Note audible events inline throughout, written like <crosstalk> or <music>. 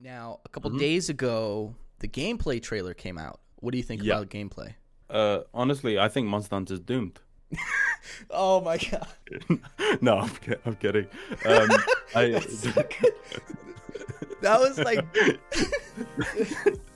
Now, a couple Mhm. days ago, the gameplay trailer came out. What do you think Yeah. about gameplay? Uh, honestly, I think Monster Hunter's doomed. <laughs> Oh my god. <laughs> no, I'm, I'm kidding. Um, <laughs> I, That was like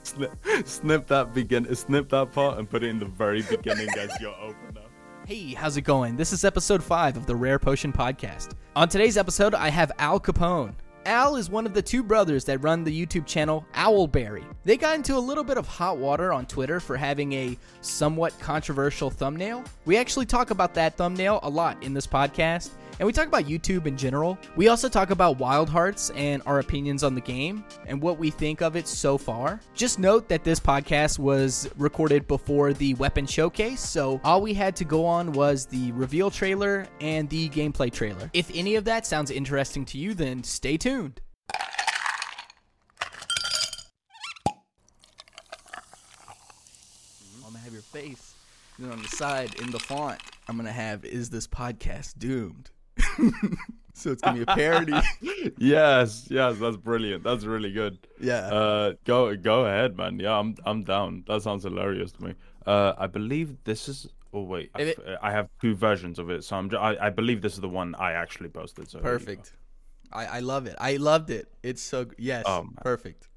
snip, snip that begin, snip that part, and put it in the very beginning as your opener. Hey, how's it going? This is episode 5 of the Rare Potion Podcast. On today's episode, I have Al Capone. Al is one of the two brothers that run the YouTube channel Owlberry. They got into a little bit of hot water on Twitter for having a somewhat controversial thumbnail. We actually talk about that thumbnail a lot in this podcast, and we talk about YouTube in general. We also talk about Wild Hearts and our opinions on the game and what we think of it so far. Just note that this podcast was recorded before the weapon showcase, so all we had to go on was the reveal trailer and the gameplay trailer. If any of that sounds interesting to you, then stay tuned. I'm gonna have your face. Then on the side in the font, I'm gonna have "Is this podcast doomed?" <laughs> so it's gonna be a parody. <laughs> yes, yes, that's brilliant. That's really good. yeah. Uh, go go ahead, man. Yeah, I'm I'm down. That sounds hilarious to me. Uh, I believe this is. Oh wait, I, If I have two versions of it, so I'm. I, I believe this is the one I actually posted. So here you go. Perfect. I, I love it. I loved it. It's so yes, Oh, perfect.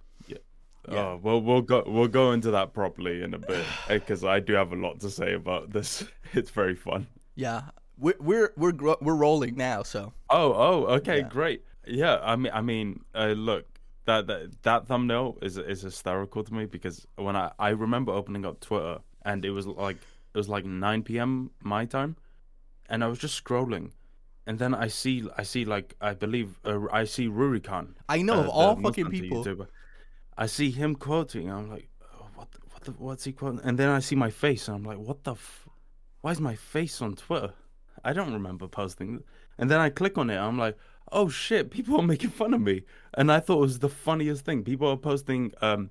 Yeah. Oh, well, we'll go we'll go into that properly in a bit <sighs> because I do have a lot to say about this. <laughs> It's very fun. Yeah, we're we're we're gro- we're rolling now. So Oh, oh, okay, Yeah. great. Yeah, I mean, I mean, uh, look, that, that that thumbnail is is hysterical to me because when I I remember opening up Twitter and it was like it was like 9 p.m. my time, and I was just scrolling, and then I see I see like I believe uh, I see Rurikan. I know uh, of all Monster fucking people. YouTuber. I see him quoting. I'm like, oh, what the, what the, what's he quoting? And then I see my face, and I'm like, what the, f- why is my face on Twitter? I don't remember posting. And then I click on it. I'm like, oh shit, people are making fun of me. And I thought it was the funniest thing. People are posting. Um,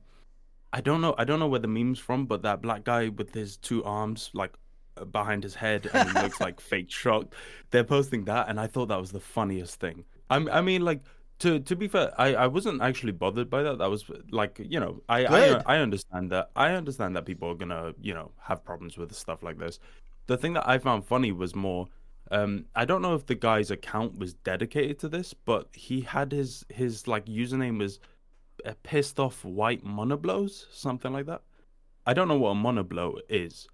I don't know. I don't know where the meme's from, but that black guy with his two arms like uh, behind his head and he looks like <laughs> fake shocked. They're posting that, and I thought that was the funniest thing. I'm, I mean, like to to be fair, I, I wasn't actually bothered by that. That was like you know I I I understand that I understand that people are gonna you know have problems with stuff like this. The thing that I found funny was more. Um, I don't know if the guy's account was dedicated to this, but he had his his like username was uh, pissed off white Monoblos, something like that. I don't know what a monoblow is,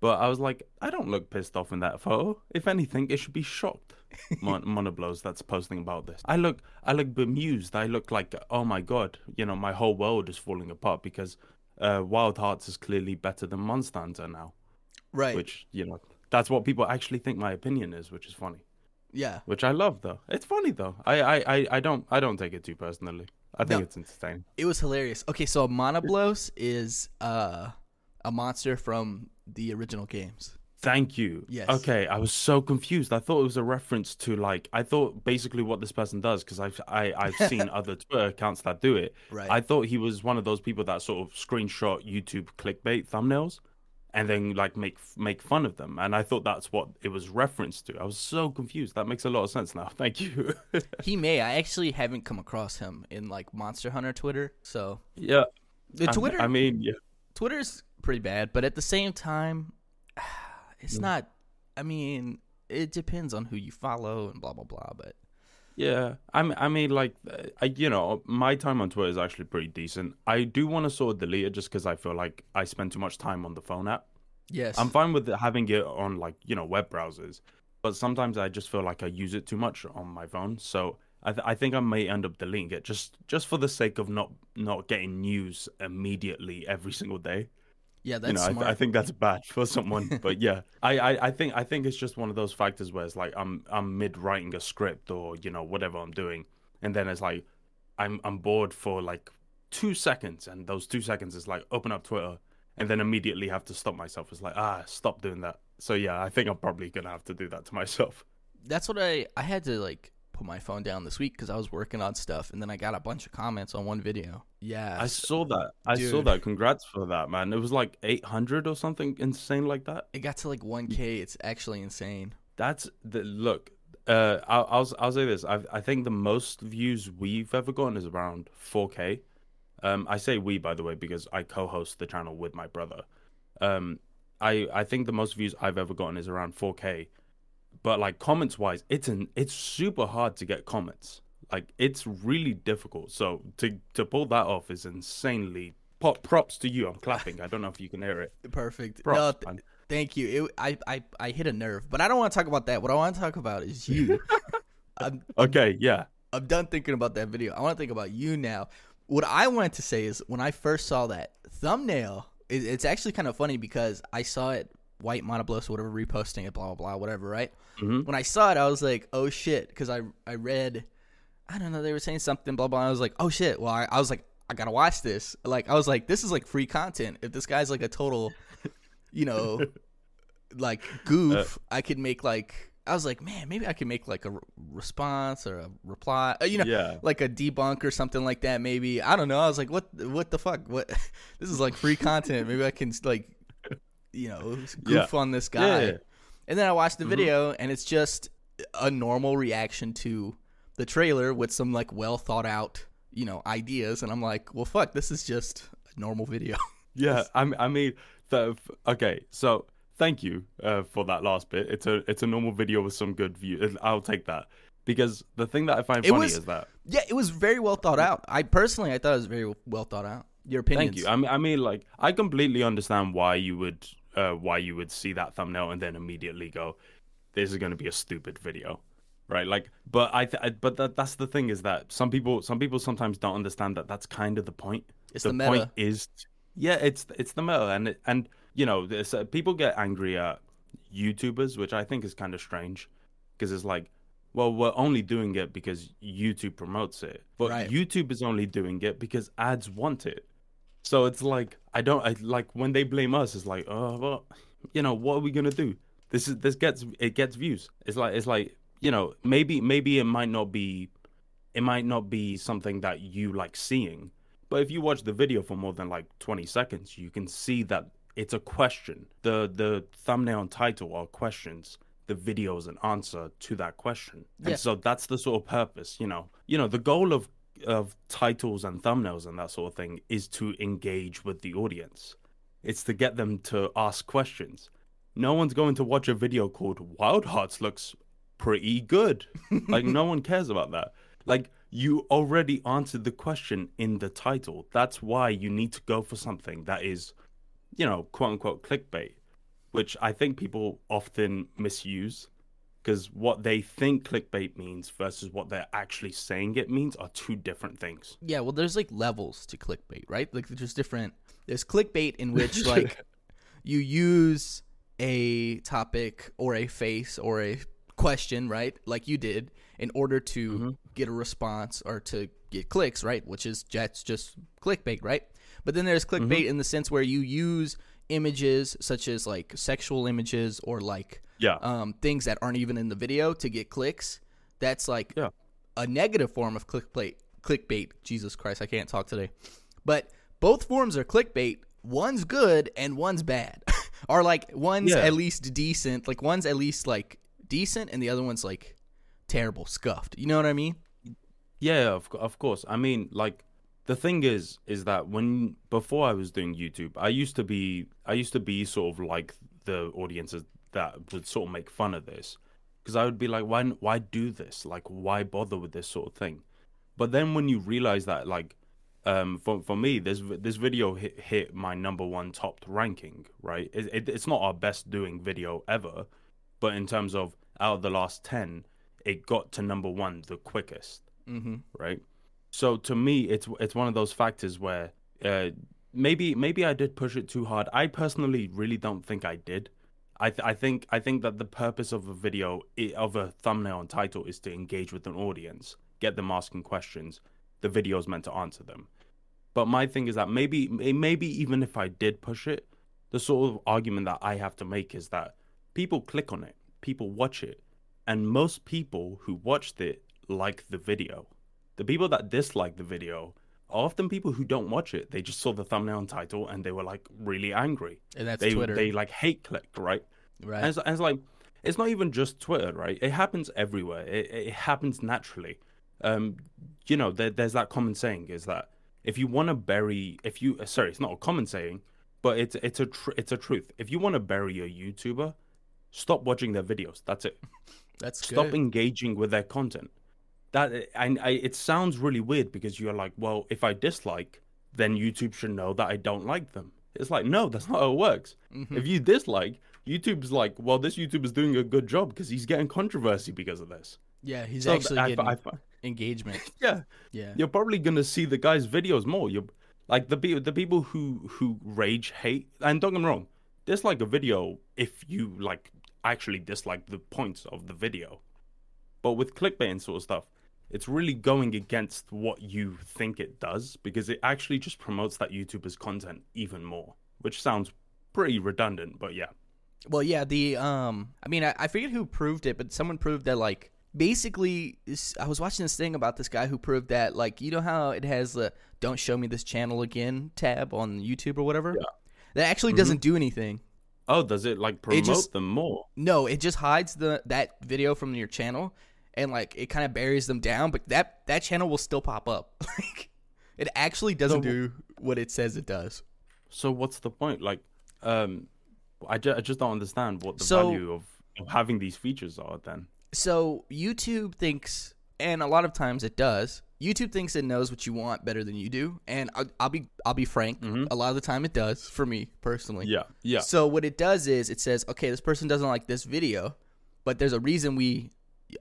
but I was like, I don't look pissed off in that photo. If anything, it should be shocked. <laughs> Mon- Monoblos that's posting about this. I look, I look bemused. I look like, oh my god, you know, my whole world is falling apart because uh, Wild Hearts is clearly better than Monster Hunter now. Right. Which you know, that's what people actually think my opinion is, which is funny. yeah. Which I love though. It's funny though. I I I, I don't I don't take it too personally. I think No. it's entertaining. It was hilarious. Okay, so Monoblos is uh a monster from the original games. Thank you. Yes. Okay, I was so confused. I thought it was a reference to like I thought basically what this person does because I've I, I've <laughs> seen other Twitter accounts that do it. Right. I thought he was one of those people that sort of screenshot YouTube clickbait thumbnails and then like make make fun of them. And I thought that's what it was referenced to. I was so confused. That makes a lot of sense now. <laughs> Thank you. <laughs> he may. I actually haven't come across him in like Monster Hunter Twitter. So yeah. the Twitter I mean, yeah. Twitter's pretty bad, but at the same time, <sighs> it's Mm. not. I mean, it depends on who you follow and blah blah blah. But Yeah, I mean, I mean, like, uh, I, you know, my time on Twitter is actually pretty decent. I do want to sort of delete it just because I feel like I spend too much time on the phone app. yes, I'm fine with having it on like you know web browsers, but sometimes I just feel like I use it too much on my phone. So I, th- I think I may end up deleting it just just for the sake of not not getting news immediately every <laughs> single day. Yeah, that's you know, I, th- I think that's bad for someone. <laughs> but yeah, I, I, I think I think it's just one of those factors where it's like I'm I'm mid writing a script or you know whatever I'm doing, and then it's like I'm I'm bored for like two seconds, and those two seconds is like open up Twitter, and then immediately have to stop myself. It's like ah, stop doing that. So yeah, I think I'm probably gonna have to do that to myself. that's what I I had to like put my phone down this week because I was working on stuff, and then I got a bunch of comments on one video. Yeah, I saw that. I saw that. Congrats for that, man. It was like 800 or something insane like that. it got to like 1K. It's actually insane. That's the look. Uh, I'll, I'll I'll say this. I I think the most views we've ever gotten is around 4k, Um, I say we by the way because I co-host the channel with my brother. Um, I I think the most views I've ever gotten is around 4k, but like comments wise, it's an it's super hard to get comments. Like it's really difficult. So to to pull that off is insanely. Pop, props to you. I'm clapping. I don't know if you can hear it. Perfect. Props, no, th- thank you. It, I, I I hit a nerve, but I don't want to talk about that. What I want to talk about is you. <laughs> I'm Okay, yeah. I'm done thinking about that video. I want to think about you now. What I wanted to say is when I first saw that thumbnail, it, it's actually kind of funny because I saw it, White Monoblos, or whatever, reposting it, blah, blah, blah, whatever, right? Mhm. When I saw it, I was like, oh shit, because I, I read, I don't know, they were saying something, blah, blah. I was like, oh shit. Well, I, I was like, I gotta watch this. Like, I was like, this is like free content. If this guy's like a total, you know, <laughs> like goof, I could make like, I was like, man, maybe I could make like a re- response or a reply, uh, you know, Yeah. like a debunk or something like that. Maybe I don't know. I was like, what, what the fuck? What? <laughs> this is like free content. Maybe I can like, you know, <laughs> goof Yeah. on this guy. Yeah. And then I watched the Mhm. video, and it's just a normal reaction to the trailer with some like well thought out, you know, ideas. And I'm like, well, fuck, this is just a normal video. <laughs> Yeah, I mean, the, okay, so thank you uh, for that last bit. It's a it's a normal video with some good view. I'll take that because the thing that I find It funny was- is that yeah, it was very well thought out. I personally, I thought it was very well thought out. Your opinions? thank you. I mean, I mean, like I completely understand why you would uh, why you would see that thumbnail and then immediately go, "This is going to be a stupid video." Right, like, but I, th- I but that, that's the thing is that some people, some people sometimes don't understand that that's kind of the point. It's the the point is, yeah, it's it's the meta, and it, and you know, there's, uh, people get angry at YouTubers, which I think is kind of strange, because it's like, well, we're only doing it because YouTube promotes it, but Right. YouTube is only doing it because ads want it. So it's like I don't I like when they blame us. It's like, oh, well, you know, what are we gonna do? This is this gets it gets views. It's like it's like you know maybe maybe it might not be it might not be something that you like seeing, but if you watch the video for more than like 20 seconds, you can see that it's a question. The the thumbnail and title are questions. The video is an answer to that question. Yeah. And so that's the sort of purpose, you know. You know, the goal of of titles and thumbnails and that sort of thing is to engage with the audience. It's to get them to ask questions. No one's going to watch a video called Wild Hearts looks pretty good. <laughs> like no one cares about that. Like you already answered the question in the title. That's why you need to go for something that is, you know, quote unquote clickbait, which I think people often misuse because what they think clickbait means versus what they're actually saying it means are two different things. Yeah, well, there's like levels to clickbait, right? Like there's different. There's clickbait in which <laughs> like you use a topic or a face or a question, right? Like you did in order to Mm-hmm. get a response or to get clicks, right? Which is that's just clickbait, right? But then there's clickbait Mm-hmm. in the sense where you use images such as like sexual images or like Yeah. um, things that aren't even in the video to get clicks. That's like Yeah. a negative form of clickbait. Clickbait. Jesus Christ, I can't talk today. But both forms are clickbait. One's good and one's bad, <laughs> or like one's Yeah. at least decent. Like one's at least like decent, and the other one's like terrible, scuffed. You know what I mean? Yeah, of of course. I mean, like the thing is, is that when before I was doing YouTube, I used to be, I used to be sort of like the audiences that would sort of make fun of this, because I would be like, why, why do this? Like, why bother with this sort of thing? But then when you realize that, like, um, for for me, this this video hit hit my number one topped ranking, right? It, it, it's not our best doing video ever, but in terms of out of the last ten, it got to number one the quickest Mm-hmm. right? So to me, it's it's one of those factors where uh, maybe maybe I did push it too hard. I personally really don't think I did. I th- I think I think that the purpose of a video of a thumbnail and title is to engage with an audience, get them asking questions. The video is meant to answer them. But my thing is that maybe maybe even if I did push it, the sort of argument that I have to make is that people click on it, people watch it, and most people who watched it like the video. The people that dislike the video are often people who don't watch it. They just saw the thumbnail and title and they were like really angry. And that's they Twitter, they like hate clicked, right? right? And it's, and it's like it's not even just Twitter, right? It happens everywhere. It, it happens naturally. Um, you know, there, there's that common saying is that if you want to bury, if you sorry, it's not a common saying, but it's it's a tr- it's a truth. If you want to bury a YouTuber, stop watching their videos. That's it. That's Stop good. engaging with their content. That and I, it sounds really weird because you're like, well, if I dislike, then YouTube should know that I don't like them. It's like, no, that's not how it works. Mhm. If you dislike, YouTube's like, well, this YouTuber's doing a good job because he's getting controversy because of this. Yeah, he's So actually I- getting I <laughs> engagement. <laughs> yeah, Yeah. you're probably gonna see the guy's videos more. You're like the the people who who rage hate, and don't get me wrong, dislike a video if you like actually dislike the points of the video. But with clickbait and sort of stuff, it's really going against what you think it does because it actually just promotes that YouTuber's content even more, which sounds pretty redundant, but yeah. Well, yeah, the um, I mean, I, I forget who proved it, but someone proved that like basically, I was watching this thing about this guy who proved that like you know how it has the "Don't show me this channel again" tab on YouTube or whatever. Yeah. That actually Mhm. doesn't do anything. Oh, does it like promote just- them more? No, it just hides the that video from your channel, and like it kind of buries them down. But that that channel will still pop up. <laughs> like it actually doesn't So- do what it says it does. So what's the point? Like, um, I, ju- I just don't understand what the So- value of, of having these features are. Then So YouTube thinks, and a lot of times it does. YouTube thinks it knows what you want better than you do, and I'll, I'll be I'll be frank. Mhm. A lot of the time it does for me personally. yeah, yeah, So what it does is it says, okay, this person doesn't like this video, but there's a reason we,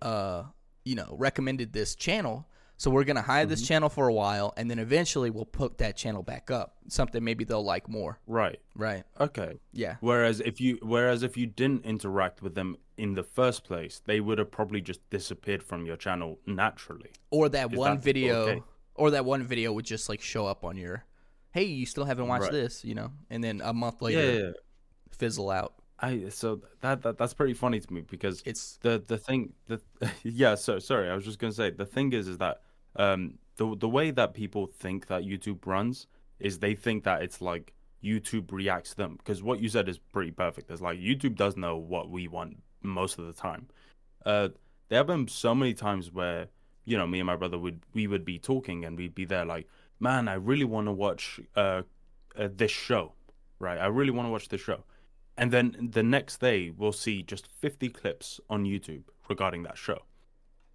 uh, you know, recommended this channel. So we're gonna hide this channel for a while, and then eventually we'll put that channel back up. Something maybe they'll like more. right, Right? okay. Yeah. Whereas if you whereas if you didn't interact with them in the first place, they would have probably just disappeared from your channel naturally. Or that one video, okay? or that one video would just like show up on your, hey, you still haven't watched Right. this, you know, and then a month later Yeah, yeah, yeah. fizzle out. I so that, that that's pretty funny to me because It's the the thing the <laughs> yeah so sorry I was just gonna say the thing is is that um the the way that people think that YouTube runs is they think that it's like YouTube reacts to them because what you said is pretty perfect. It's like YouTube does know what we want most of the time. Uh, there have been so many times where you know me and my brother would we would be talking and we'd be there like, man, I really want to watch uh, uh this show, right? I really want to watch this show. And then the next day, we'll see just 50 clips on YouTube regarding that show.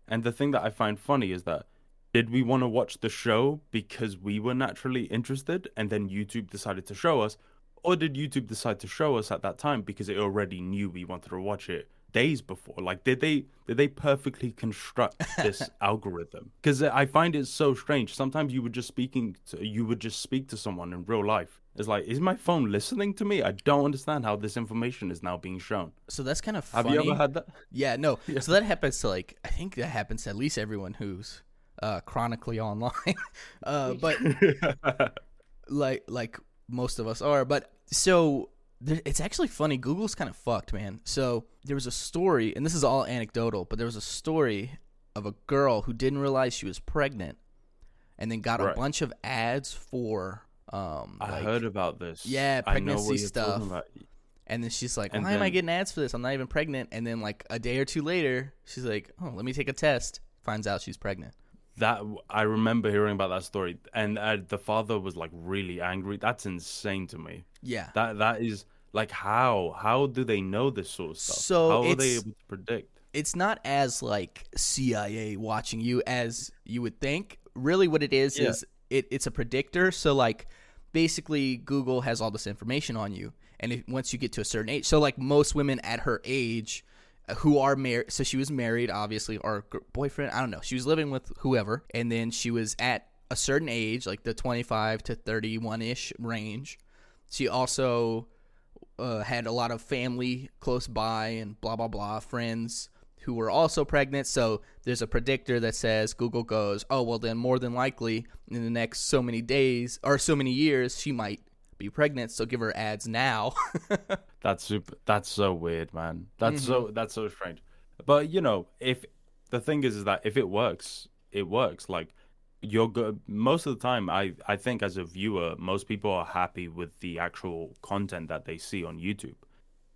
And the thing that I find funny is that did we want to watch the show because we were naturally interested and then YouTube decided to show us? Or did YouTube decide to show us at that time because it already knew we wanted to watch it days before? Like, did they did they perfectly construct this <laughs> algorithm? Because I find it so strange. Sometimes you would just speaking to, you would just speak to someone in real life. It's like, is my phone listening to me? I don't understand how this information is now being shown. so that's kind of Have you ever had that? Yeah, no. <laughs> So that happens to like I think that happens to at least everyone who's uh chronically online. <laughs> uh but like like most of us are, but so there, it's actually funny. Google's kind of fucked, man. So there was a story, and this is all anecdotal, but there was a story of a girl who didn't realize she was pregnant, and then got a bunch of ads for um. I like- heard about this. Yeah, pregnancy stuff. And then she's like, And "Why am I getting ads for this? I'm not even pregnant." And then like a day or two later, she's like, "Oh, let me take a test." Finds out she's pregnant. That I remember hearing about that story, and uh, the father was like really angry. That's insane to me. Yeah. That that is like how how do they know this sort of stuff? So how are they able to predict? it's not as like CIA watching you as you would think. Really, what it is Yeah. is it, it's a predictor. So like, basically, Google has all this information on you, and if, once you get to a certain age, so like most women at her age who are married, so she was married, obviously, or boyfriend, I don't know. She was living with whoever, and then she was at a certain age, like the twenty-five to thirty-one ish range. She also uh, had a lot of family close by and blah blah blah friends who were also pregnant. So there's a predictor that says Google goes, oh well, then more than likely in the next so many days or so many years she might be pregnant. So give her ads now. <laughs> That's super. That's so weird, man. That's so Mm-hmm. that's so strange. But you know, if the thing is, is that if it works, it works. Like you're good. Most of the time, I I think as a viewer, most people are happy with the actual content that they see on YouTube.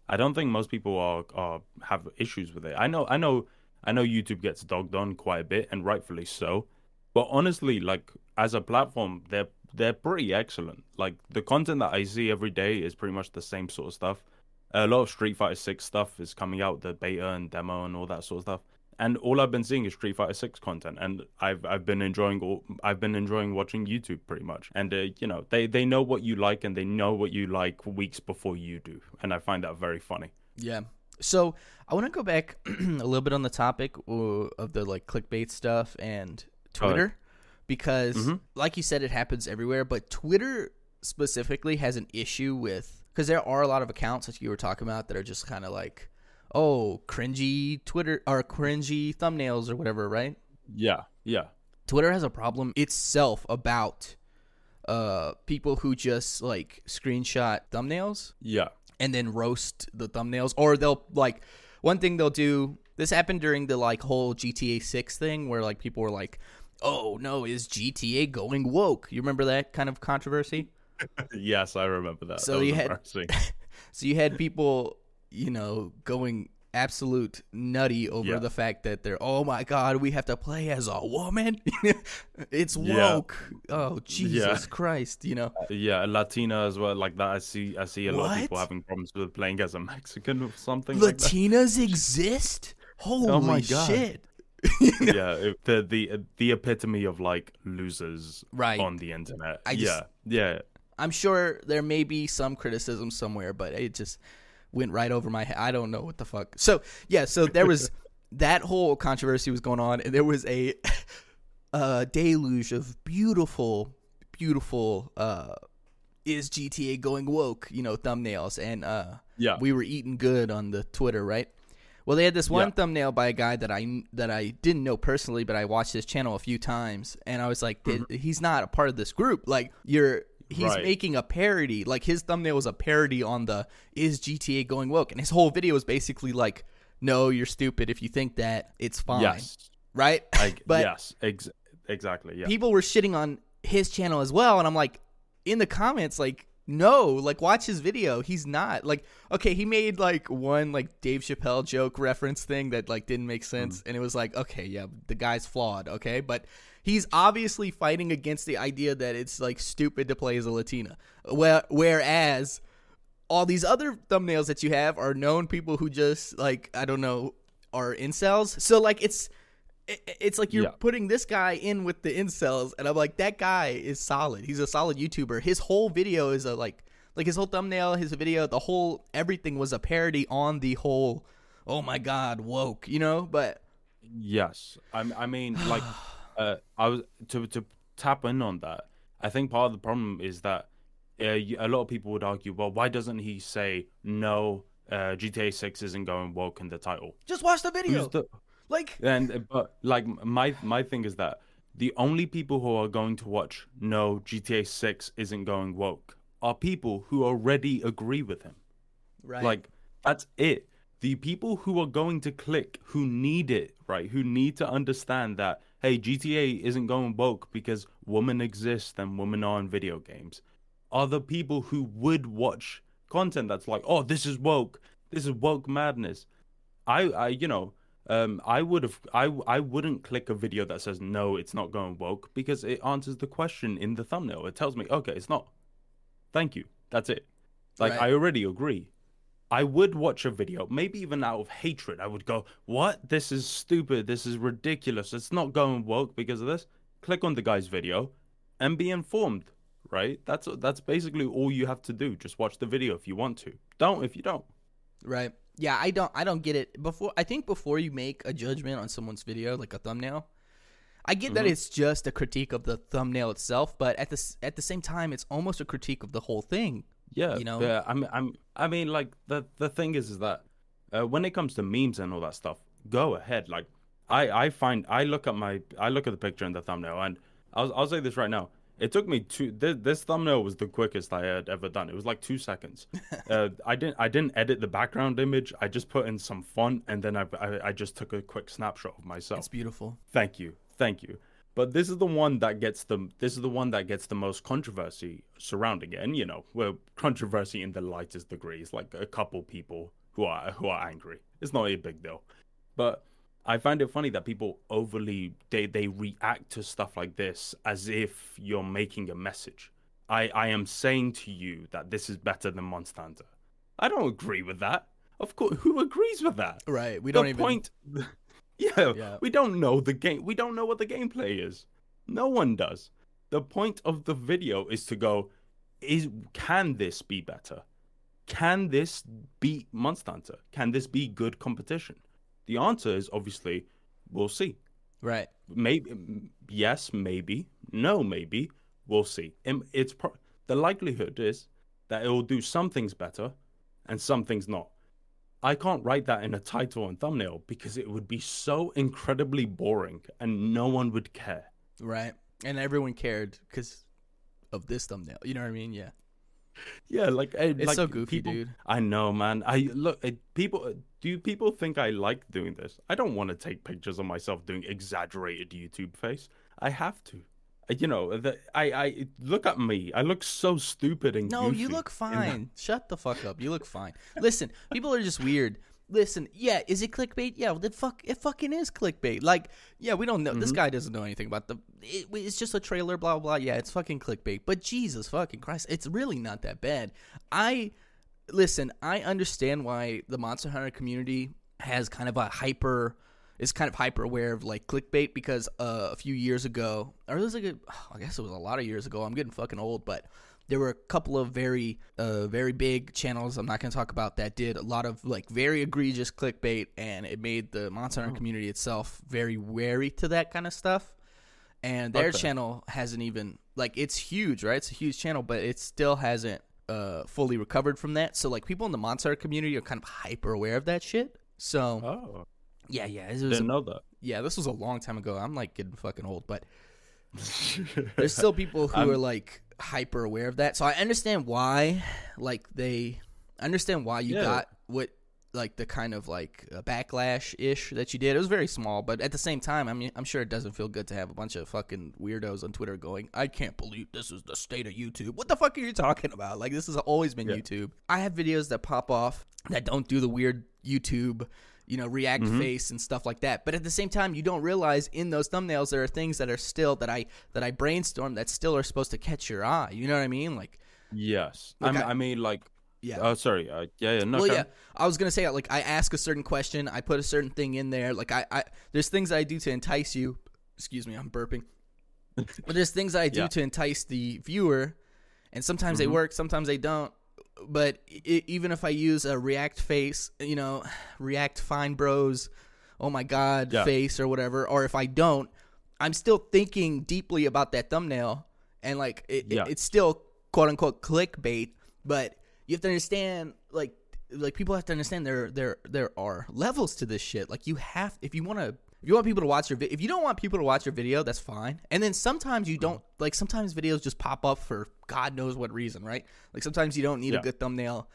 I don't think most people are are have issues with it. I know I know I know YouTube gets dogged on quite a bit, and rightfully so. But honestly, like as a platform, they're they're pretty excellent. Like the content that I see every day is pretty much the same sort of stuff. A lot of Street Fighter Six stuff is coming out, the beta and demo and all that sort of stuff. And all I've been seeing is Street Fighter Six content, and I've I've been enjoying all I've been enjoying watching YouTube pretty much. And uh, you know they they know what you like and they know what you like weeks before you do, and I find that very funny. Yeah. So I want to go back <clears throat> a little bit on the topic uh, of the like clickbait stuff and Twitter, because Mhm. like you said, it happens everywhere. But Twitter specifically has an issue with because there are a lot of accounts that you were talking about that are just kind of like, oh, cringy Twitter or cringy thumbnails or whatever, right? Yeah, yeah, Twitter has a problem itself about uh people who just like screenshot thumbnails yeah, and then roast the thumbnails or they'll like one thing they'll do this happened during the like whole GTA 6 thing where like people were like oh no is GTA going woke you remember that kind of controversy <laughs> yes, I remember that. So that you had- <laughs> so you had people you know going absolute nutty over Yeah. the fact that they're oh my god we have to play as a woman <laughs> it's Yeah. woke oh jesus christ you know uh, Yeah, Latina as well, like that. I see, I see a lot of people having problems with playing as a Mexican or something like that. latinas exist holy Oh my God. shit <laughs> yeah, it- the the the epitome of like losers Right. on the internet. I just- yeah, yeah, I'm sure there may be some criticism somewhere, but it just went right over my head. I don't know what the fuck. So yeah, so there was <laughs> that whole controversy was going on, and there was a, <laughs> a deluge of beautiful, beautiful. uh is GTA going woke? You know, thumbnails, and uh yeah. we were eating good on the Twitter, right? Well, they had this one Yeah. thumbnail by a guy that I that I didn't know personally, but I watched his channel a few times, and I was like, "Did- he's not a part of this group. Like, you're he's Mm-hmm. Right. making a parody. Like his thumbnail was a parody on the "Is GTA going woke?" and his whole video was basically like, "No, you're stupid. If you think that, it's fine." yes, Right? I, <laughs> But- yes, ex- exactly. Yeah, people were shitting on his channel as well and i'm like in the comments like no like watch his video. He's not like okay he made like one like dave chappelle joke reference thing that like didn't make hmm. sense and it was like okay yeah the guy's flawed okay? But he's obviously fighting against the idea that it's like stupid to play as a latina. Well whereas all these other thumbnails that you have are known people who just like i don't know are incels. So like it's it- it's like you're Yeah. putting this guy in with the incels and i'm like that guy is solid he's a solid youtuber his whole video is a like like his whole thumbnail his video the whole everything was a parody on the whole oh my god woke you know but yes. I, I mean, like, <sighs> uh, I was to to tap in on that. I think part of the problem is that uh, a lot of people would argue, well, why doesn't he say no? Uh, GTA Six isn't going woke in the title. just watch the video like And uh, but like my my thing is that the only people who are going to watch no GTA Six isn't going woke are people who already agree with him. right Like that's it. The people who are going to click, who need it, right? Who need to understand that hey, GTA isn't going woke because women exist and women are in video games, are the people who would watch content that's like, oh, this is woke, this is woke madness. I, I, you know, um, I would have, I, I wouldn't click a video that says no, it's not going woke because it answers the question in the thumbnail. It tells me, okay, it's not. Thank you. That's it. Like Right. I already agree. I would watch a video, maybe even out of hatred. I would go, "What? This is stupid. This is ridiculous. It's not going woke because of this." Click on the guy's video and be informed, right? That's that's basically all you have to do. Just watch the video if you want to. Don't if you don't. Right. Yeah, I don't I don't get it. Before I think before you make a judgment on someone's video, like a thumbnail, I get that it's just a critique of the thumbnail itself, but at the at the same time it's almost a critique of the whole thing. Yeah, You know? Yeah, I'm, I'm, I mean, like the the thing is, is that uh, when it comes to memes and all that stuff, go ahead. Like, I, I find, I look at my, I look at the picture and the thumbnail, and I'll, I'll say this right now. It took me two. This, this thumbnail was the quickest I had ever done. It was like two seconds. <laughs> uh, I didn't, I didn't edit the background image. I just put in some font, and then I, I, I just took a quick snapshot of myself. It's beautiful. Thank you, thank you. But this is the one that gets the this is the one that gets the most controversy surrounding it, and you know, well, controversy in the lightest degrees, like a couple people who are who are angry. It's not a big deal, but I find it funny that people overly they they react to stuff like this as if you're making a message. I I am saying to you that this is better than Monster Hunter. I don't agree with that. Of course, who agrees with that? Right. We the don't even. point. <laughs> yeah, Yeah. we don't know the game. We don't know what the gameplay is. No one does. The point of the video is to go. Is can this be better? Can this beat Monster Hunter? Can this be good competition? The answer is obviously we'll see. Right. Maybe yes, maybe no, maybe we'll see. It's pro- the likelihood is that it will do some things better and some things not. I can't write that in a title and thumbnail because it would be so incredibly boring and no one would care. Right. And everyone cared because of this thumbnail. You know what I mean? Yeah. Yeah, like eh, It's like so goofy, people- dude. I know, man. I look. eh, People, do people think I like doing this? I don't want to take pictures of myself doing exaggerated YouTube face. I have to. Uh, You know, the, I, I look at me. I look so stupid and No, you look fine. Shut the fuck up. You look fine. Listen, people are just weird. Listen, yeah, is it clickbait? Yeah, well, the fuck, it fucking is clickbait. Like, yeah, we don't know. This Mm-hmm. guy doesn't know anything about the. It, it's just a trailer, blah blah. blah. Yeah, it's fucking clickbait. But Jesus fucking Christ, it's really not that bad. I listen. I understand why the Monster Hunter community has kind of a hyper is kind of hyper aware of like clickbait because uh, a few years ago, or it was like a, I guess it was a lot of years ago. I'm getting fucking old, but there were a couple of very uh, very big channels i'm not going to talk about that did a lot of like very egregious clickbait and it made the monster hunter community itself very wary to that kind of stuff and their Okay. channel hasn't even like it's huge right it's a huge channel but it still hasn't uh, fully recovered from that so like people in the monster community are kind of hyper aware of that shit so Oh, yeah yeah it was didn't know that. yeah this was a long time ago i'm like getting fucking old but <laughs> there's still people who I'm- are like hyper aware of that. So I understand why, like they understand why you Yeah. got what like the kind of like uh, backlash ish that you did. It was very small, but at the same time, I mean, I'm sure it doesn't feel good to have a bunch of fucking weirdos on Twitter going, "I can't believe this is the state of YouTube." What the fuck are you talking about? Like this has always been Yeah. YouTube. I have videos that pop off that don't do the weird YouTube you know, react Mm-hmm. face and stuff like that. But at the same time, you don't realize in those thumbnails there are things that are still that I that I brainstorm that still are supposed to catch your eye. You know what I mean? Like, Yes, I, I- I mean, like, yeah. oh, sorry, uh, yeah, yeah, no, well, yeah. I was gonna say like I ask a certain question, I put a certain thing in there. Like I, I there's things I do to entice you. Excuse me, I'm burping. <laughs> but there's things I do Yeah. to entice the viewer, and sometimes they work, sometimes they don't. But I- even if I use a React face, you know, <sighs> React Fine Bros, oh my God Yeah. face or whatever, or if I don't, I'm still thinking deeply about that thumbnail, and like it, it- it's still quote unquote clickbait, but you have to understand like like people have to understand there there there are levels to this shit. Like you have if you want to if you want people to watch your vi- if you don't want people to watch your video, that's fine. And then sometimes you don't like sometimes videos just pop up for God knows what reason, right? Like sometimes you don't need a good thumbnail.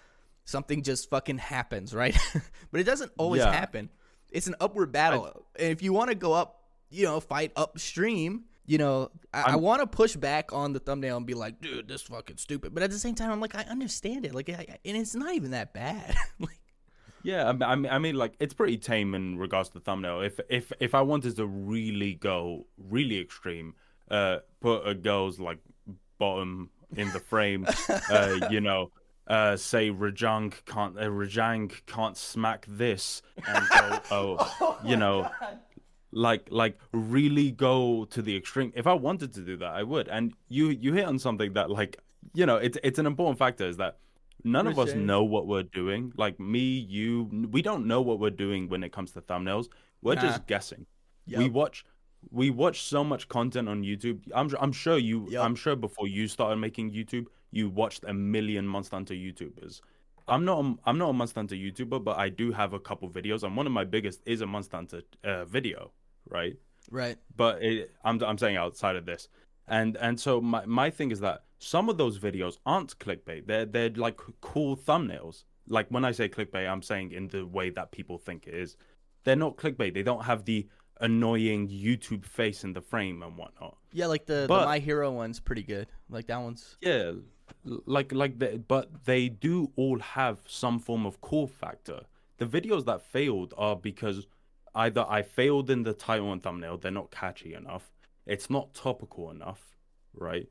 Something just fucking happens, right? <laughs> but it doesn't always Yeah. happen. It's an upward battle. and if you want to go up, you know, fight upstream, you know, I, I want to push back on the thumbnail and be like, dude, this fucking stupid. But at the same time, I'm like, I understand it. Like, I, and it's not even that bad. <laughs> like, Yeah, I mean, I mean, like it's pretty tame in regards to the thumbnail. If if if I wanted to really go really extreme, uh, put a girl's like bottom in the frame, uh, <laughs> you know, uh, say Rajang can't uh, Rajang can't smack this, and go, <laughs> oh, you know, like like really go to the extreme. If I wanted to do that, I would. And you you hit on something that like you know, it's it's an important factor is that none of us know what we're doing. Like me, you, we don't know what we're doing when it comes to thumbnails. We're Nah. just guessing. We watch we watch so much content on YouTube. I'm I'm sure you Yep. I'm sure before you started making YouTube, you watched a million Monster Hunter YouTubers. I'm not a, I'm not a Monster Hunter YouTuber, but I do have a couple videos, and one of my biggest is a Monster Hunter uh, video, right? right. but it, I'm I'm saying outside of this, and and so my my thing is that some of those videos aren't clickbait. They're they're like cool thumbnails. Like when I say clickbait, I'm saying in the way that people think it is. They're not clickbait. They don't have the annoying YouTube face in the frame and whatnot. Yeah, like the, the My Hero one's pretty good. Like that one's. Yeah, like like the, but they do all have some form of core factor. The videos that failed are because either I failed in the title and thumbnail, they're not catchy enough, it's not topical enough, right?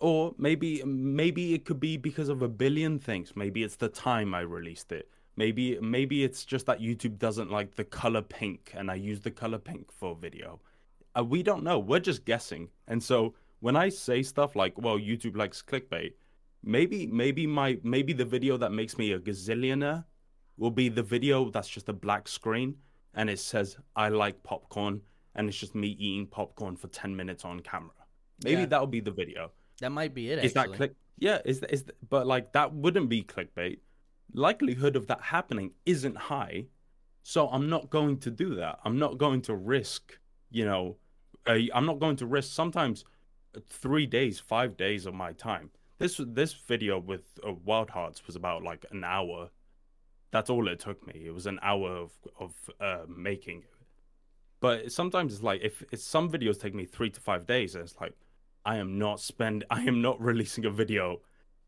Or maybe maybe it could be because of a billion things. Maybe it's the time I released it. Maybe maybe it's just that YouTube doesn't like the color pink and I use the color pink for video. Uh, we don't know. We're just guessing. And so when I say stuff like, "Well, YouTube likes clickbait," maybe maybe my maybe the video that makes me a gazillionaire will be the video that's just a black screen and it says I like popcorn and it's just me eating popcorn for 10 minutes on camera. Maybe Yeah. that'll be the video. That might be it. Is actually. that click? Yeah, is is but like that wouldn't be clickbait. Likelihood of that happening isn't high, so I'm not going to do that. I'm not going to risk, you know, I'm not going to risk sometimes three days, five days of my time. This this video with uh, Wild Hearts was about like an hour. That's all it took me. It was an hour of of uh, making it. But sometimes it's like if it's some videos take me three to five days, and it's like I am not spend <laughs> I am not releasing a video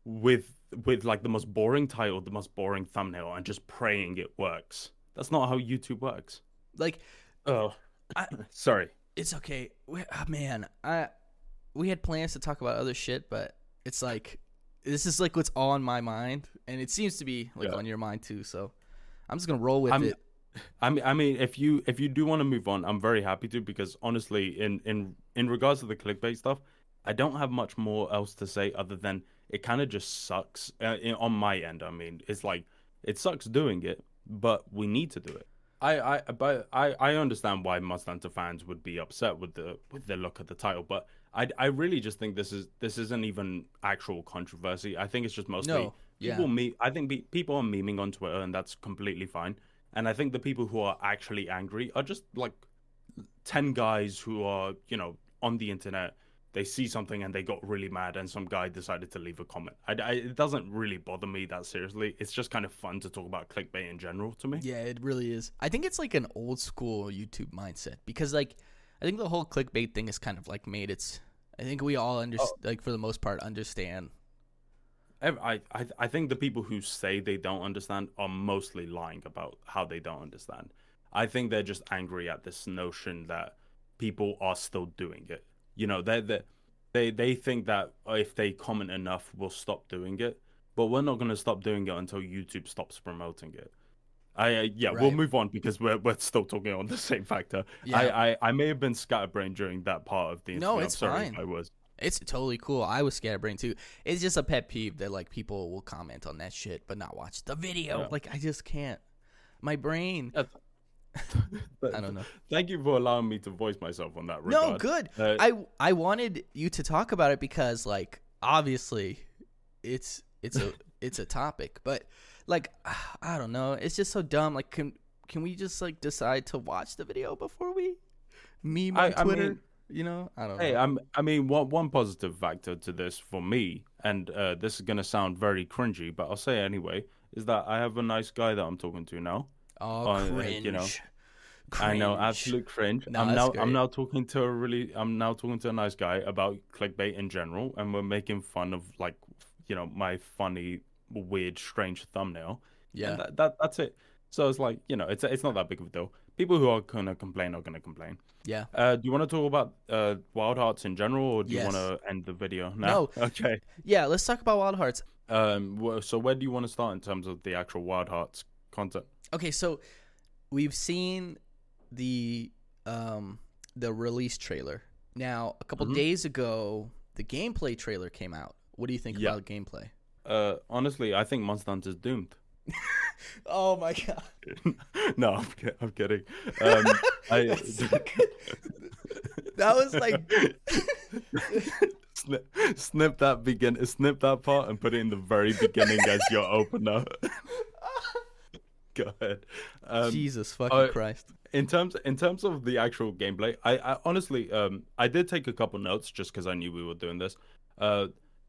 with with like the most boring title, the most boring thumbnail, and just praying it works. That's not how YouTube works. like Oh, I- <laughs> sorry. it's okay. We, ah, man, I we had plans to talk about other shit, but it's like this is like what's on my mind, and it seems to be like Yeah. on your mind too. So I'm just gonna roll with I'm- it. <sighs> I mean, I mean, if you if you do want to move on, I'm very happy to because honestly, in in in regards to the clickbait stuff, I don't have much more else to say other than it kind of just sucks uh, on my end. I mean, it's like it sucks doing it, but we need to do it. I I but I I understand why Hunter fans would be upset with the with the look of the title, but I I really just think this is this isn't even actual controversy. I think it's just mostly No, yeah. people me I think be, people are memeing on Twitter and that's completely fine. And I think the people who are actually angry are just like 10 guys who are, you know, on the internet. They see something and they got really mad, and some guy decided to leave a comment. I, I- it doesn't really bother me that seriously. It's just kind of fun to talk about clickbait in general to me. Yeah, it really is. I think it's like an old school YouTube mindset because like I think the whole clickbait thing is kind of like made its. I think we all understand, oh. like for the most part, understand. I, I, I think the people who say they don't understand are mostly lying about how they don't understand. I think they're just angry at this notion that people are still doing it. You know, they they they they think that if they comment enough, we'll stop doing it. But we're not going to stop doing it until YouTube stops promoting it. I uh, yeah, we'll move on because we're we're still talking on the same factor. Yeah. I, I I may have been scatterbrained during that part of the No, interview. I'm it's sorry fine. I was. It's totally cool. I was scatterbrained too. It's just a pet peeve that like people will comment on that shit but not watch the video. Yeah. Like I just can't. My brain. <laughs> <laughs> I don't know. Thank you for allowing me to voice myself on that. No, good. Uh, I I wanted you to talk about it because like obviously it's it's a it's a topic, but like <sighs> I don't know, it's just so dumb. Like can can we just like decide to watch the video before we meme on I- I Twitter? mean- you know, I don't Hey, know. I'm, I mean, one one positive factor to this for me, and uh, this is gonna sound very cringy, but I'll say it anyway, is that I have a nice guy that I'm talking to now. oh, uh, cringe. you know, I know, Cringe. absolute cringe. No, I'm now great. I'm now talking to a really I'm now talking to a nice guy about clickbait in general, and we're making fun of like, you know, my funny, weird, strange thumbnail. Yeah. That, that that's it. So it's like you know, it's it's not that big of a deal. People who are gonna complain are gonna complain. Yeah. Uh, do you want to talk about uh, Wild Hearts in general, or do Yes. you want to end the video now? No. <laughs> Okay. Yeah, let's talk about Wild Hearts. Um. So where do you want to start in terms of the actual Wild Hearts content? Okay, so we've seen the um the release trailer. Now, a couple Mhm. days ago, the gameplay trailer came out. What do you think Yeah. about gameplay? Uh, honestly, I think Monster Hunter's doomed. <laughs> Oh my god. <laughs> no, I'm, I'm kidding. Um, <laughs> I, so. That was like snip, snip that begin, snip that part, and put it in the very beginning as your opener. Go ahead. Um, Jesus fucking uh, Christ. in terms in terms of the actual gameplay, I, I honestly um I did take a couple notes just because I knew we were doing this. Uh,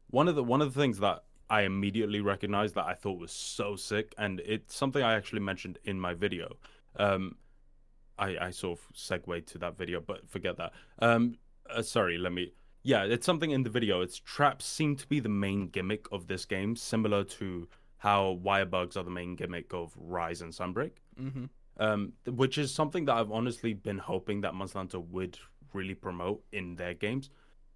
one of the one of the things that I immediately recognized that I thought was so sick, and it's something I actually mentioned in my video. Um, I I sort of segued to that video, but forget that. Um, uh, sorry, let me. Yeah, it's something in the video. It's traps seem to be the main gimmick of this game, similar to how wire bugs are the main gimmick of Rise and Sunbreak. Mm-hmm. um, which is something that I've honestly been hoping that Monster Hunter would really promote in their games.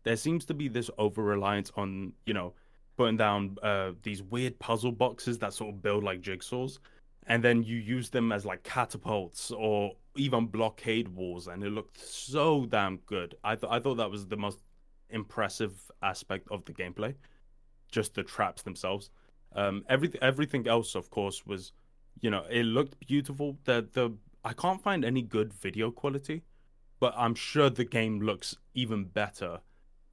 There seems to be this over reliance on you know putting down uh, these weird puzzle boxes that sort of build like jigsaws, and then you use them as like catapults or even blockade walls, and it looked so damn good. I thought I thought that was the most impressive aspect of the gameplay, just the traps themselves. Um, everything everything else, of course, was you know it looked beautiful. The the I can't find any good video quality, but I'm sure the game looks even better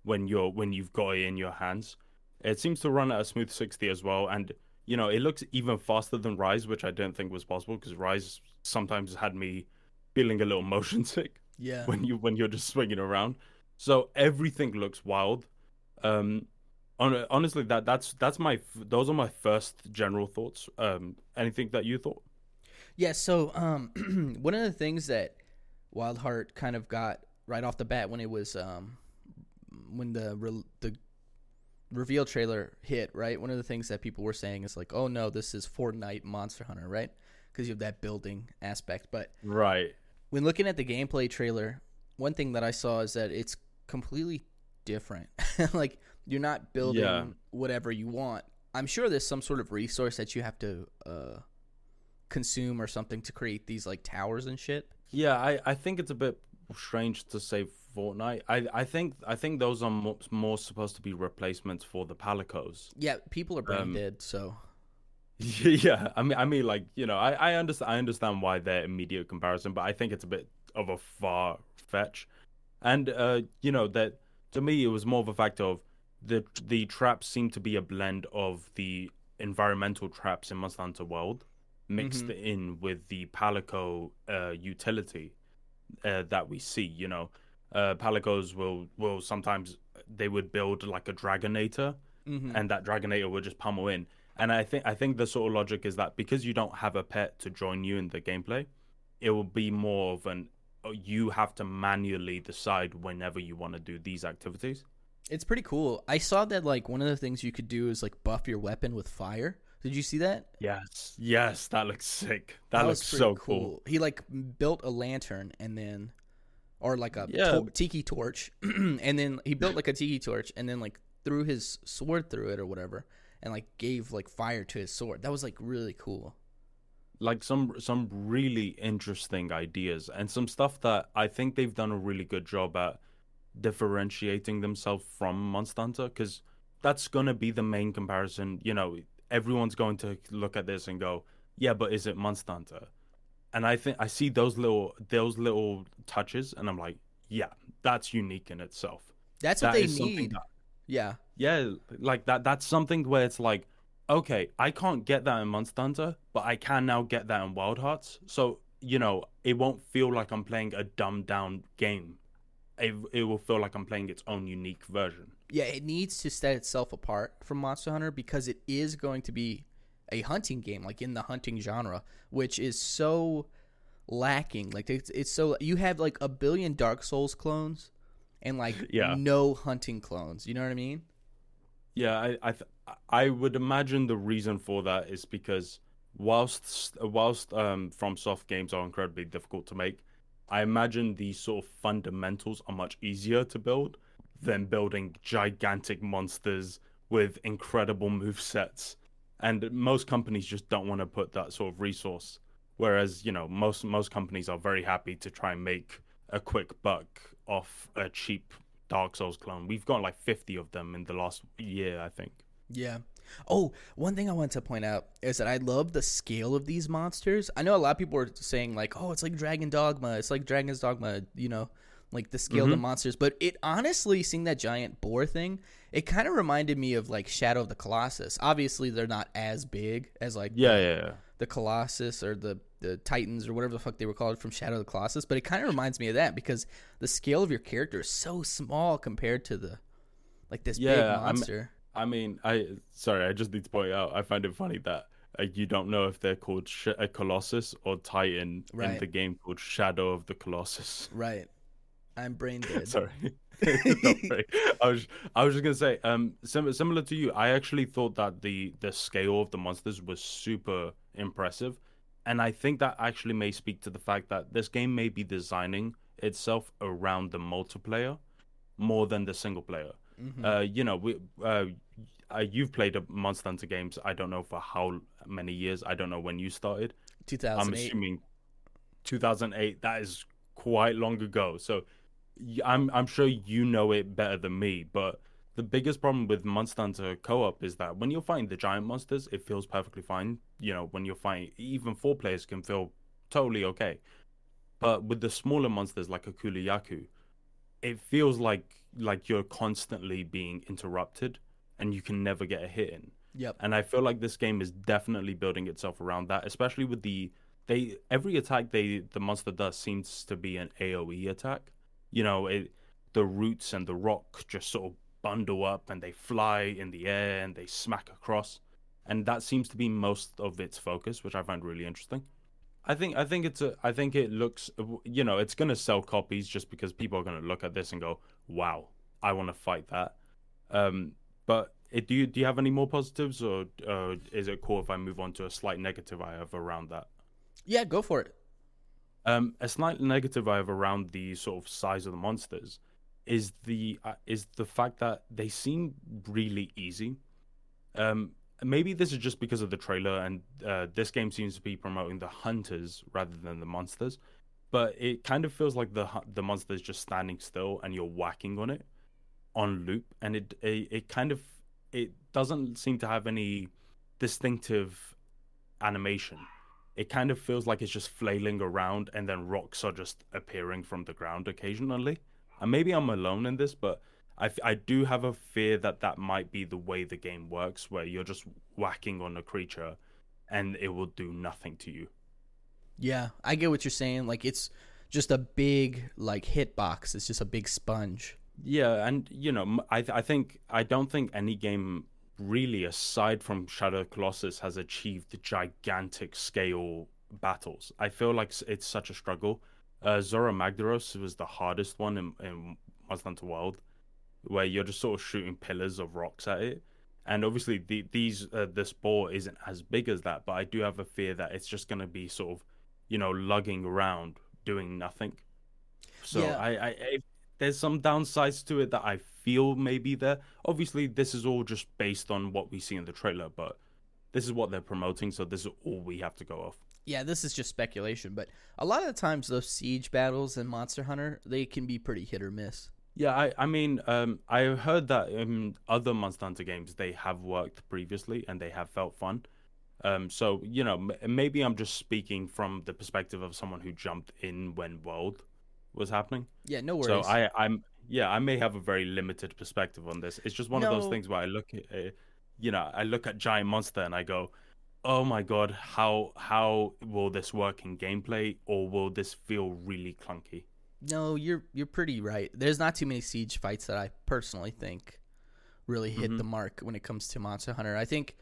when you're when you've got it in your hands. It seems to run at a smooth 60 as well, and you know it looks even faster than Rise, which I don't think was possible because Rise sometimes had me feeling a little <laughs> motion sick. Yeah. When you when you're just swinging around, so everything looks wild. Um, on, honestly, that that's that's my those are my first general thoughts. Um, anything that you thought? Yeah. So um, <clears throat> one of the things that Wildheart kind of got right off the bat when it was um, when the re- the reveal trailer hit, right? One of the things that people were saying is like, "Oh no, this is Fortnite Monster Hunter," right? Because you have that building aspect. But right when looking at the gameplay trailer, one thing that I saw is that it's completely different. <laughs> like you're not building yeah. whatever you want. I'm sure there's some sort of resource that you have to uh, consume or something to create these like towers and shit. Yeah, I, I think it's a bit strange to say Fortnite. I, I think I think those are more, more supposed to be replacements for the Palicos. Yeah, people are brain um, dead, so. <laughs> Yeah, I mean, I mean, like you know, I, I understand I understand why they're immediate comparison, but I think it's a bit of a far fetch, and uh, you know that to me it was more of a fact of the the traps seem to be a blend of the environmental traps in Monster Hunter World mixed mm-hmm. in with the Palico uh, utility uh, that we see. You know, uh, Palicos will will sometimes they would build like a Dragonator, mm-hmm. and that Dragonator would just pummel in. And I think I think the sort of logic is that because you don't have a pet to join you in the gameplay, it will be more of an uh, you have to manually decide whenever you want to do these activities. It's pretty cool. I saw that like one of the things you could do is like buff your weapon with fire. Did you see that? Yes, yes, that looks sick. That, that looks so cool. cool. He like built a lantern and then, or like a yeah. to- tiki torch, <clears throat> and then he built like a tiki torch and then like threw his sword through it or whatever, and like gave like fire to his sword. That was like really cool. Like some some really interesting ideas and some stuff that I think they've done a really good job at differentiating themselves from Monster Hunter because that's gonna be the main comparison. You know, everyone's going to look at this and go, "Yeah, but is it Monster Hunter?" And I think I see those little those little touches, and I'm like, "Yeah, that's unique in itself." That's what that they need. That, yeah, yeah, like that. That's something where it's like, okay, I can't get that in Monster Hunter, but I can now get that in Wild Hearts. So you know, it won't feel like I'm playing a dumbed down game. It, it will feel like I'm playing its own unique version yeah, it needs to set itself apart from Monster Hunter because it is going to be a hunting game, like in the hunting genre, which is so lacking. Like it's, it's so you have like a billion Dark Souls clones and like <laughs> yeah. no hunting clones. You know what I mean? Yeah, I I, th- I would imagine the reason for that is because whilst whilst um FromSoft games are incredibly difficult to make, I imagine these sort of fundamentals are much easier to build than building gigantic monsters with incredible move sets. And most companies just don't want to put that sort of resource. Whereas, you know, most most companies are very happy to try and make a quick buck off a cheap Dark Souls clone. We've got like 50 of them in the last year, I think. Yeah. Oh, one thing I want to point out is that I love the scale of these monsters. I know a lot of people are saying like, "Oh, it's like Dragon Dogma. It's like Dragon's Dogma," you know like the scale mm-hmm. of the monsters. But it honestly, seeing that giant boar thing, it kind of reminded me of like Shadow of the Colossus. Obviously, they're not as big as like yeah, the, yeah, yeah. the Colossus or the the Titans or whatever the fuck they were called from Shadow of the Colossus. But it kind of reminds me of that because the scale of your character is so small compared to the like this yeah, big monster. I'm, I mean, I sorry, I just need to point out. I find it funny that uh, you don't know if they're called Sh- a Colossus or Titan right. in the game called Shadow of the Colossus. Right. I'm brain <laughs> dead. Sorry. <laughs> <laughs> I was I was just gonna say, um, sim- similar to you, I actually thought that the the scale of the monsters was super impressive, and I think that actually may speak to the fact that this game may be designing itself around the multiplayer more than the single player. Mhm. Uh, you know, we, uh, uh, you've played a Monster Hunter games. I don't know for how many years. I don't know when you started. I'm assuming 2008. That is quite long ago. So I'm I'm sure you know it better than me. But the biggest problem with Monster Hunter co-op is that when you're fighting the giant monsters, it feels perfectly fine. You know, when you're fighting, even four players can feel totally okay. But with the smaller monsters like a Yaku, it feels like like you're constantly being interrupted and you can never get a hit in. Yep. And I feel like this game is definitely building itself around that, especially with the they every attack they the monster does seems to be an AoE attack. You know, it the roots and the rock just sort of bundle up and they fly in the air and they smack across. And that seems to be most of its focus, which I find really interesting. I think I think it's a I think it looks you know, it's going to sell copies just because people are going to look at this and go, "Wow, I want to fight that." Um but it, do you do you have any more positives, or uh, is it cool if I move on to a slight negative I have around that? Yeah, go for it. Um, a slight negative I have around the sort of size of the monsters is the uh, is the fact that they seem really easy. Um, maybe this is just because of the trailer, and uh, this game seems to be promoting the hunters rather than the monsters. But it kind of feels like the the monster is just standing still, and you're whacking on it on loop, and it it, it kind of it doesn't seem to have any distinctive animation. It kind of feels like it's just flailing around, and then rocks are just appearing from the ground occasionally. And maybe I'm alone in this, but I, f- I do have a fear that that might be the way the game works, where you're just whacking on a creature, and it will do nothing to you. Yeah, I get what you're saying. Like it's just a big like hitbox. It's just a big sponge. Yeah, and you know, I th- I think I don't think any game really, aside from Shadow Colossus, has achieved gigantic scale battles. I feel like it's such a struggle. Uh, Zorah Magdaros was the hardest one in, in Monster Hunter World, where you're just sort of shooting pillars of rocks at it. And obviously, the, these uh, this ball isn't as big as that, but I do have a fear that it's just going to be sort of, you know, lugging around doing nothing. So Yeah. I, I, I there's some downsides to it that I feel may be there. Obviously, this is all just based on what we see in the trailer, but this is what they're promoting, so this is all we have to go off. Yeah, this is just speculation, but a lot of the times those siege battles in Monster Hunter they can be pretty hit or miss. Yeah, I, I mean, um, I heard that in other Monster Hunter games they have worked previously and they have felt fun. Um, so you know, m- maybe I'm just speaking from the perspective of someone who jumped in when World was happening. Yeah, no worries. So. I, I'm, yeah, I may have a very limited perspective on this. It's just one of those things where I look at, uh, you know, I look at Giant Monster and I go, oh my god, how how will this work in gameplay, or will this feel really clunky? no, you're you're pretty right. There's not too many siege fights that I personally think really hit Mhm. the mark when it comes to Monster Hunter. I think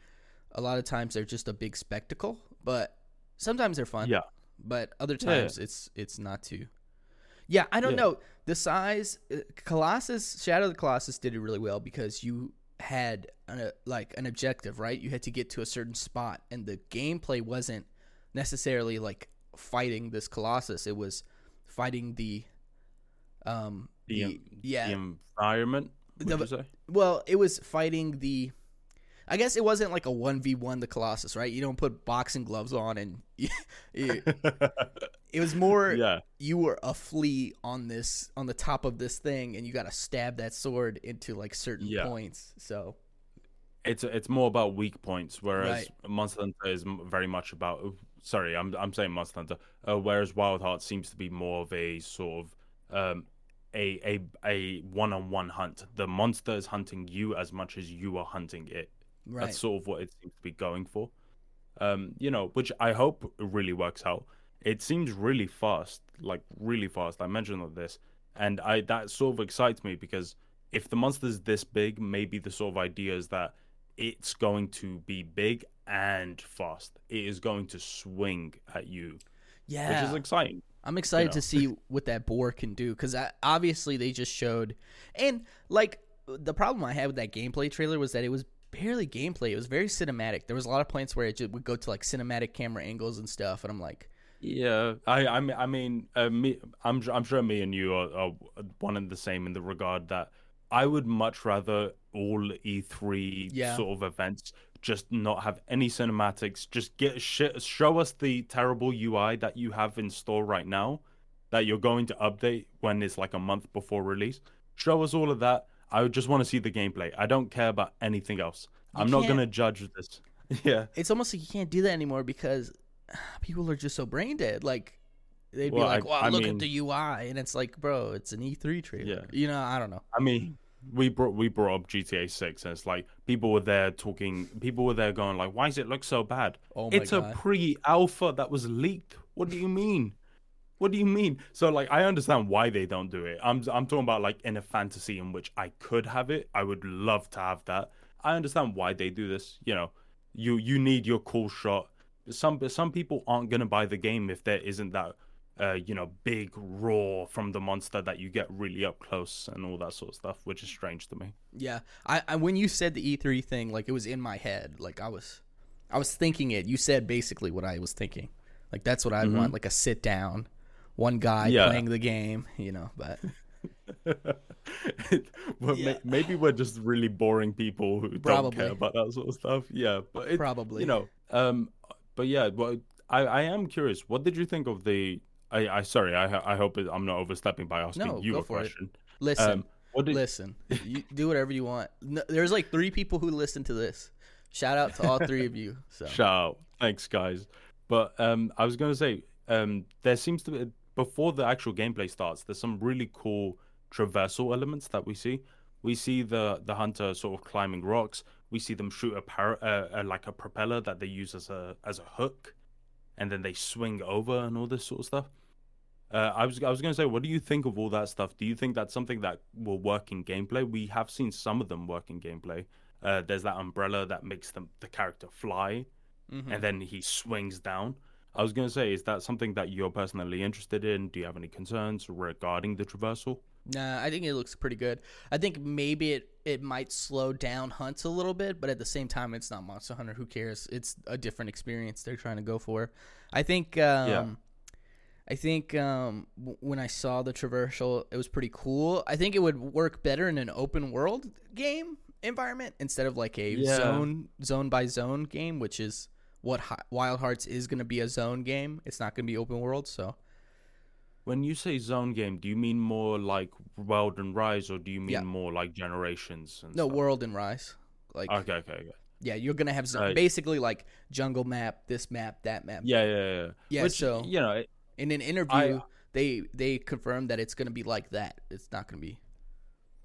a lot of times they're just a big spectacle, but sometimes they're fun. Yeah. But other Yeah, yeah. times it's it's not too. Yeah, I don't Yeah. know. The size uh, Colossus Shadow of the Colossus did it really well because you had an, uh, like an objective, right? You had to get to a certain spot and the gameplay wasn't necessarily like fighting this Colossus. It was fighting the um The, the, yeah The environment, would The- you say? well, it was fighting the. I guess it wasn't like a one v one the Colossus, right? You don't put boxing gloves on, and you, <laughs> you- it was more <laughs> yeah, you were a flea on this on the top of this thing, and you got to stab that sword into like certain Yeah. points. So it's it's more about weak points, whereas Right. Monster Hunter is very much about. Sorry, I'm I'm saying Monster Hunter. Uh, whereas Wild Heart seems to be more of a sort of um, a a a one on one hunt. The monster is hunting you as much as you are hunting it. Right, That's sort of what it seems to be going for. Um, you know, which I hope really works out. It seems really fast, like really fast. I mentioned all this, and I that sort of excites me because if the monster's this big, maybe the sort of idea is that it's going to be big and fast. It is going to swing at you, yeah. which is exciting. I'm excited know. to see <laughs> what that boar can do because obviously they just showed, and like the problem I had with that gameplay trailer was that it was barely gameplay. It was very cinematic. There was a lot of points where it just would go to like cinematic camera angles and stuff, and I'm like, Yeah, I I mean, I mean, uh, me, I'm I'm sure me and you are, are one and the same in the regard that I would much rather all E3 Yeah. sort of events just not have any cinematics. Just get shit, show us the terrible UI that you have in store right now, that you're going to update when it's like a month before release. Show us all of that. I just want to see the gameplay. I don't care about anything else. You I'm not gonna judge this. <laughs> yeah. it's almost like you can't do that anymore because <sighs> people are just so brain dead. Like they'd be like, I- "Well, I look mean- at the UI," and it's like, bro, it's an E3 trailer. Yeah. You know, I don't know. I mean, we brought we brought up GTA Six, and it's like people were there talking. People were there going like, "Why does it look so bad?" Oh my it's God. a pre-alpha that was leaked. What do you mean? What do you mean? So like, I understand why they don't do it. I'm I'm talking about like in a fantasy in which I could have it. I would love to have that. I understand why they do this. You know, you you need your cool shot. Some some people aren't gonna buy the game if there isn't that. Uh, you know, big roar from the monster that you get really up close and all that sort of stuff, which is strange to me. Yeah, I, I when you said the E3 thing, like it was in my head. Like I was, I was thinking it. You said basically what I was thinking. Like that's what I want. Like a sit down, one guy. Yeah. playing the game. You know, but <laughs> well, Yeah. may- maybe we're just really boring people who don't care about that sort of stuff. Yeah, but it, Probably. you know. Um, but yeah, well, I I am curious. What did you think of the? I I sorry. I I hope it, I'm not overstepping by asking No, you go a for it. question. listen, Um, what did? listen. You do whatever you want. No, there's like three people who listen to this. Shout out to all three of you. So <laughs> Shout out. Thanks, guys. But um, I was going to say, um, there seems to be, before the actual gameplay starts, there's some really cool traversal elements that we see. We see the the hunter sort of climbing rocks. We see them shoot a par- uh, uh, like a propeller that they use as a as a hook, and then they swing over and all this sort of stuff. Uh, I was I was going to say, what do you think of all that stuff? Do you think that's something that will work in gameplay? We have seen some of them work in gameplay. Uh, there's that umbrella that makes them the character fly, mhm. and then he swings down. I was going to say, is that something that you're personally interested in? Do you have any concerns regarding the traversal? Nah, I think it looks pretty good. I think maybe it, it might slow down hunts a little bit, but at the same time, it's not Monster Hunter. Who cares? It's a different experience they're trying to go for. I think. Um, I think um, w- when I saw the traversal, it was pretty cool. I think it would work better in an open world game environment instead of like a Yeah. zone zone by zone game, which is what Hi- Wild Hearts is going to be a zone game. It's not going to be open world, so. When you say zone game, do you mean more like World and Rise, or do you mean Yeah. more like Generations? And No, stuff? World and Rise. Like Okay, okay, okay. Yeah, you're gonna have zo- Uh, basically like jungle map, this map, that map. Yeah, yeah, yeah. Yeah, Which, so- you know, it- In an interview, they they confirmed that it's gonna be like that. It's not gonna be.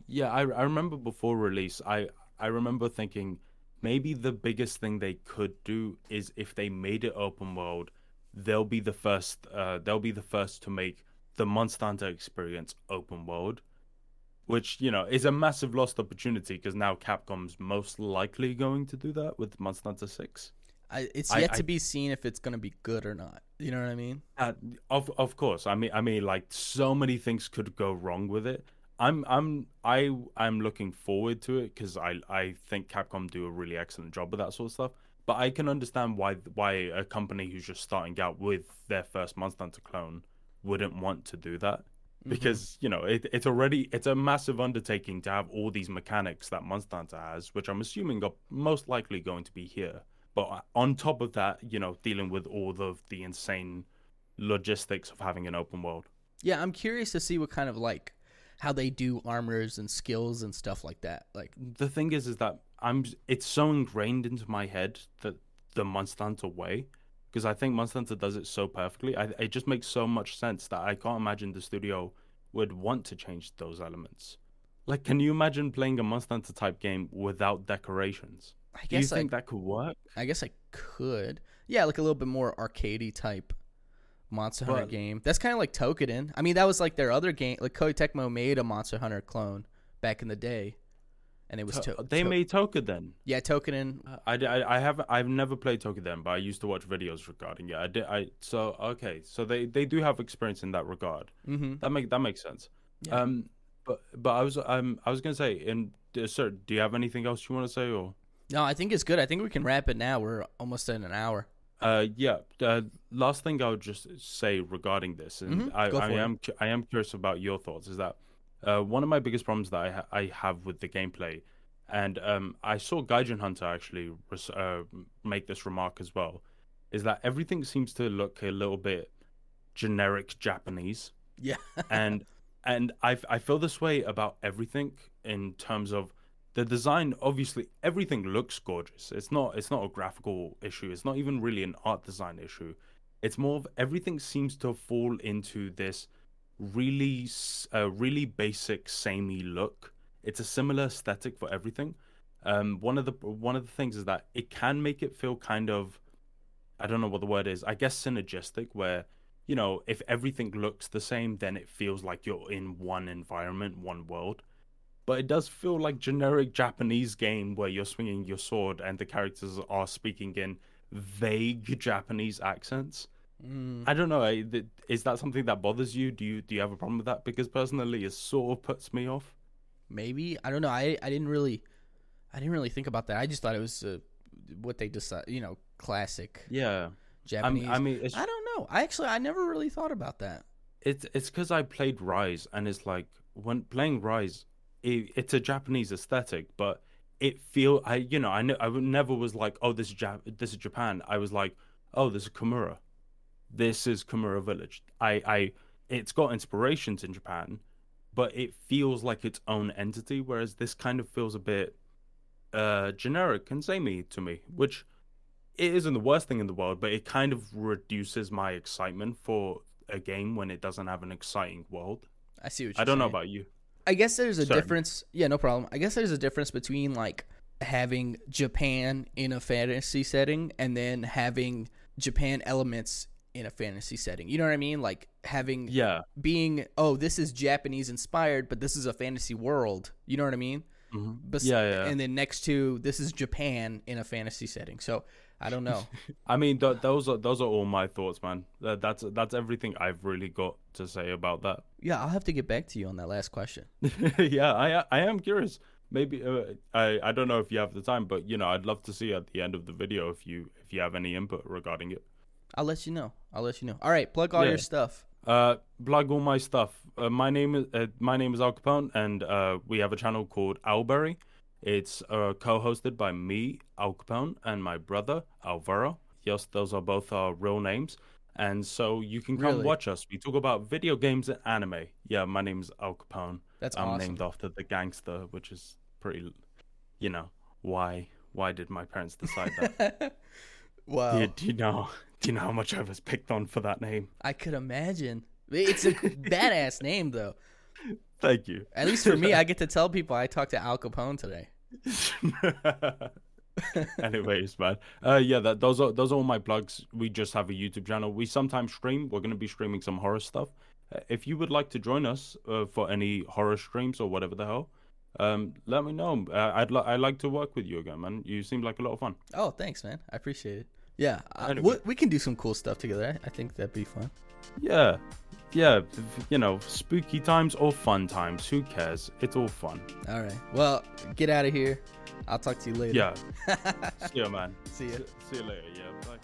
Yeah, I I remember before release, I I remember thinking maybe the biggest thing they could do is if they made it open world, they'll be the first. Uh, they'll be the first to make the Monster Hunter experience open world, which you know is a massive lost opportunity because now Capcom's most likely going to do that with Monster Hunter Six. I, it's yet I- to be seen if it's gonna be good or not. You know what I mean? Uh, of of course. I mean I mean like so many things could go wrong with it. I'm I'm I I'm looking forward to it because I I think Capcom do a really excellent job with that sort of stuff. But I can understand why why a company who's just starting out with their first Monster Hunter clone wouldn't want to do that mm-hmm. because you know it, it's already it's a massive undertaking to have all these mechanics that Monster Hunter has, which I'm assuming are most likely going to be here. But on top of that, you know, dealing with all of the insane logistics of having an open world. Yeah, I'm curious to see what kind of like how they do armors and skills and stuff like that. Like, The thing is, is that I'm it's so ingrained into my head that the Monster Hunter way, because I think Monster Hunter does it so perfectly. I, it just makes so much sense that I can't imagine the studio would want to change those elements. Like, can you imagine playing a Monster Hunter type game without decorations? I Do you guess I, think that could work? I guess I could. Yeah, like a little bit more arcadey type Monster Hunter But- game. That's kind of like Toukiden. I mean, that was like their other game. Like Koei Tecmo made a Monster Hunter clone back in the day, and it was To- to- they to- made Toka then. yeah Toukiden. I, I, I haven't I've never played Toukiden, but I used to watch videos regarding it. I did I so okay, so they, they do have experience in that regard. Mm-hmm. That make that makes sense. Yeah. Um, but but I was um I was gonna say, and uh, sir, do you have anything else you want to say or? No, I think it's good. I think we can wrap it now. We're almost at an hour. Uh, yeah. Uh, last thing I would just say regarding this, and Mhm, I, I it. am I am curious about your thoughts. Is that uh, one of my biggest problems that I ha- I have with the gameplay, and um, I saw Gaijin Hunter actually res- uh, make this remark as well, is that everything seems to look a little bit generic Japanese Yeah. <laughs> and and I I feel this way about everything in terms of the design. Obviously, everything looks gorgeous. It's not it's not a graphical issue. It's not even really an art design issue. It's more of everything seems to fall into this really uh, really basic samey look. It's a similar aesthetic for everything. Um, one of the one of the things is that it can make it feel kind of I don't know what the word is. I guess synergistic, where you know, if everything looks the same, then it feels like you're in one environment, one world. But it does feel like generic Japanese game where you're swinging your sword and the characters are speaking in vague Japanese accents. Mm. I don't know. Is that something that bothers you? Do you do you have a problem with that? Because personally, it sort of puts me off. Maybe I don't know. I I didn't really, I didn't really think about that. I just thought it was uh, what they decide. You know, classic Yeah, Japanese. I mean, it's I don't know. I actually I never really thought about that. it's it's because I played Rise, and it's like when playing Rise, it, it's a Japanese aesthetic, but it feel I you know I know I never was like oh this is Jap- this is Japan. I was like oh this is Kamura, this is Kamura Village. I I it's got inspirations in Japan, but it feels like its own entity. Whereas this kind of feels a bit uh generic and samey to me, which it isn't the worst thing in the world, but it kind of reduces my excitement for a game when it doesn't have an exciting world. I see what you're I don't know about you. I guess there's a Sorry. difference. Yeah, no problem. I guess there's a difference between like having Japan in a fantasy setting and then having Japan elements in a fantasy setting. You know what I mean? Like having Yeah. being oh, this is Japanese inspired, but this is a fantasy world. You know what I mean? Mhm. Bes- Yeah, yeah. And then next to this is Japan in a fantasy setting. So I don't know. <laughs> I mean, th- those are those are all my thoughts, man. That, that's that's everything I've really got to say about that. yeah, I'll have to get back to you on that last question. <laughs> yeah, I I am curious. Maybe uh, I I don't know if you have the time, but you know, I'd love to see at the end of the video if you if you have any input regarding it. I'll let you know. I'll let you know. All right, plug all Yeah. your stuff. Uh, plug all my stuff. Uh, my name is uh, my name is Al Capone, and uh, we have a channel called Owlberry. It's uh, co-hosted by me, Al Capone, and my brother Alvaro. Yes, those are both our real names, and so you can come Really? watch us. We talk about video games and anime. Yeah, my name's Al Capone. That's I'm awesome. named after the gangster, which is pretty. You know why? Why did my parents decide that? wow. do, you, do you know? <laughs> Do you know how much I was picked on for that name? I could imagine. It's a <laughs> badass name, though. Thank you. At least for me, <laughs> I get to tell people I talked to Al Capone today. <laughs> Anyways, man. Uh, yeah, that those are those are all my plugs. We just have a YouTube channel. We sometimes stream. We're gonna be streaming some horror stuff. Uh, if you would like to join us uh, for any horror streams or whatever the hell, um, let me know. Uh, I'd li- I'd like to work with you again, man. You seem like a lot of fun. Oh, thanks, man. I appreciate it. Yeah, uh, Anyway. we, we can do some cool stuff together. I, I think that'd be fun. Yeah, yeah. You know, spooky times or fun times. Who cares? It's all fun. All right. Well, get out of here. I'll talk to you later. Yeah. <laughs> See you, man. See ya. See you later. Yeah. Bye.